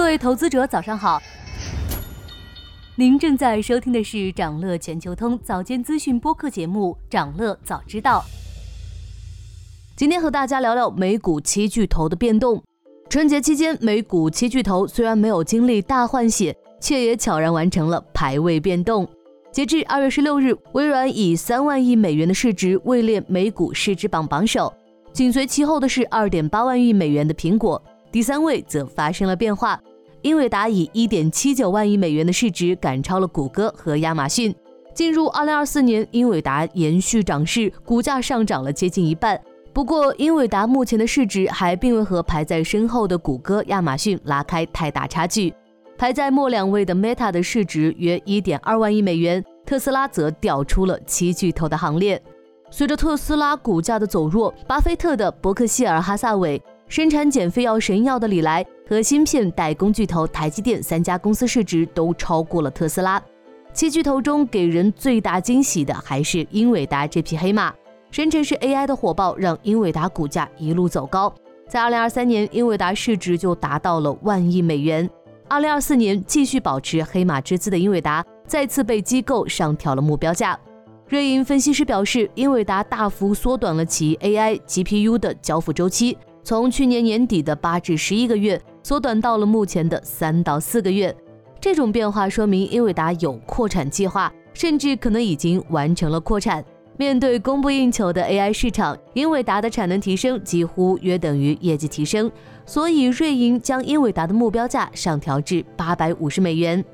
各位投资者，早上好。您正在收听的是长乐全球通早间资讯播客节目《长乐早知道》。今天和大家聊聊美股七巨头的变动。春节期间，美股七巨头虽然没有经历大换血，却也悄然完成了排位变动。截至二月十六日，微软以三万亿美元的市值位列美股市值榜榜首，紧随其后的是二点八万亿美元的苹果。第三位则发生了变化，英伟达以一点七九万亿美元的市值赶超了谷歌和亚马逊。进入二零二四年，英伟达延续涨势，股价上涨了接近一半。不过，英伟达目前的市值还并未和排在身后的谷歌、亚马逊拉开太大差距。排在末两位的 Meta 的市值约一点二万亿美元，特斯拉则掉出了七巨头的行列。随着特斯拉股价的走弱，巴菲特的伯克希尔哈萨韦。生产减肥药神药的李来和芯片代工巨头台积电三家公司市值都超过了特斯拉。七巨头中给人最大惊喜的还是英伟达这匹黑马。生成式 AI 的火爆让英伟达股价一路走高，在2023年，英伟达市值就达到了万亿美元。2024年继续保持黑马之姿的英伟达再次被机构上调了目标价。瑞银分析师表示，英伟达大幅缩短了其 AI GPU 的交付周期。从去年年底的八至十一个月缩短到了目前的三到四个月，这种变化说明英伟达有扩产计划，甚至可能已经完成了扩产。面对供不应求的 AI 市场，英伟达的产能提升几乎约等于业绩提升，所以瑞银将英伟达的目标价上调至八百五十美元。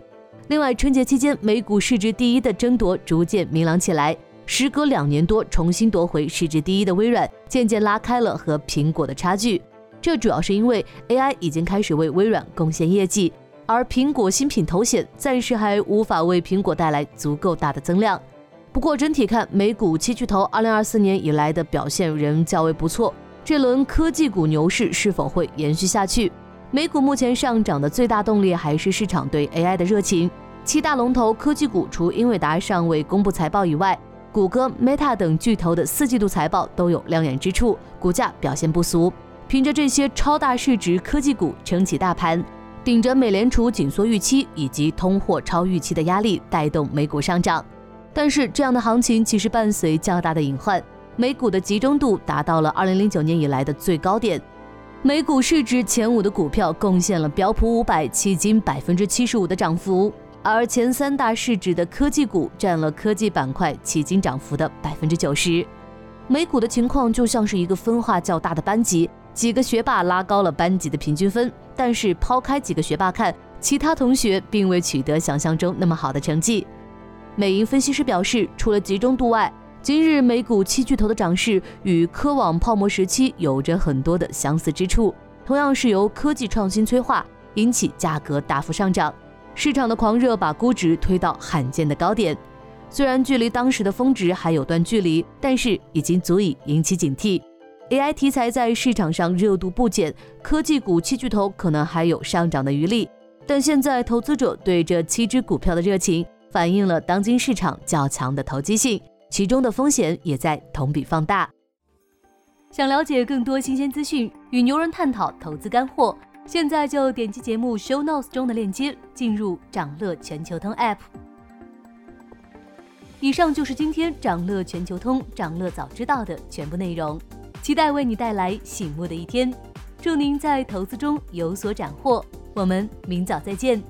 另外，春节期间美股市值第一的争夺逐渐明朗起来。时隔两年多重新夺回市值第一的微软，渐渐拉开了和苹果的差距。这主要是因为 AI 已经开始为微软贡献业绩，而苹果新品头显暂时还无法为苹果带来足够大的增量。不过整体看，美股七巨头2024年以来的表现仍较为不错。这轮科技股牛市是否会延续下去？美股目前上涨的最大动力还是市场对 AI 的热情。七大龙头科技股除英伟达尚未公布财报以外，谷歌、Meta 等巨头的四季度财报都有亮眼之处，股价表现不俗。凭着这些超大市值科技股撑起大盘，顶着美联储紧缩预期以及通货超预期的压力，带动美股上涨。但是，这样的行情其实伴随较大的隐患，美股的集中度达到了2009年以来的最高点。美股市值前五的股票贡献了标普五百迄今百分之七十五的涨幅。而前三大市值的科技股占了科技板块迄今涨幅的百分之九十。美股的情况就像是一个分化较大的班级，几个学霸拉高了班级的平均分，但是抛开几个学霸看，其他同学并未取得想象中那么好的成绩。美银分析师表示，除了集中度外，今日美股七巨头的涨势与科网泡沫时期有着很多的相似之处，同样是由科技创新催化，引起价格大幅上涨。市场的狂热把估值推到罕见的高点，虽然距离当时的峰值还有段距离，但是已经足以引起警惕。AI 题材在市场上热度不减，科技股七巨头可能还有上涨的余力。但现在投资者对这七只股票的热情，反映了当今市场较强的投机性，其中的风险也在同比放大。想了解更多新鲜资讯，与牛人探讨投资干货。现在就点击节目 show notes 中的链接，进入掌乐全球通 app。以上就是今天掌乐全球通掌乐早知道的全部内容，期待为你带来醒目的一天。祝您在投资中有所斩获，我们明早再见。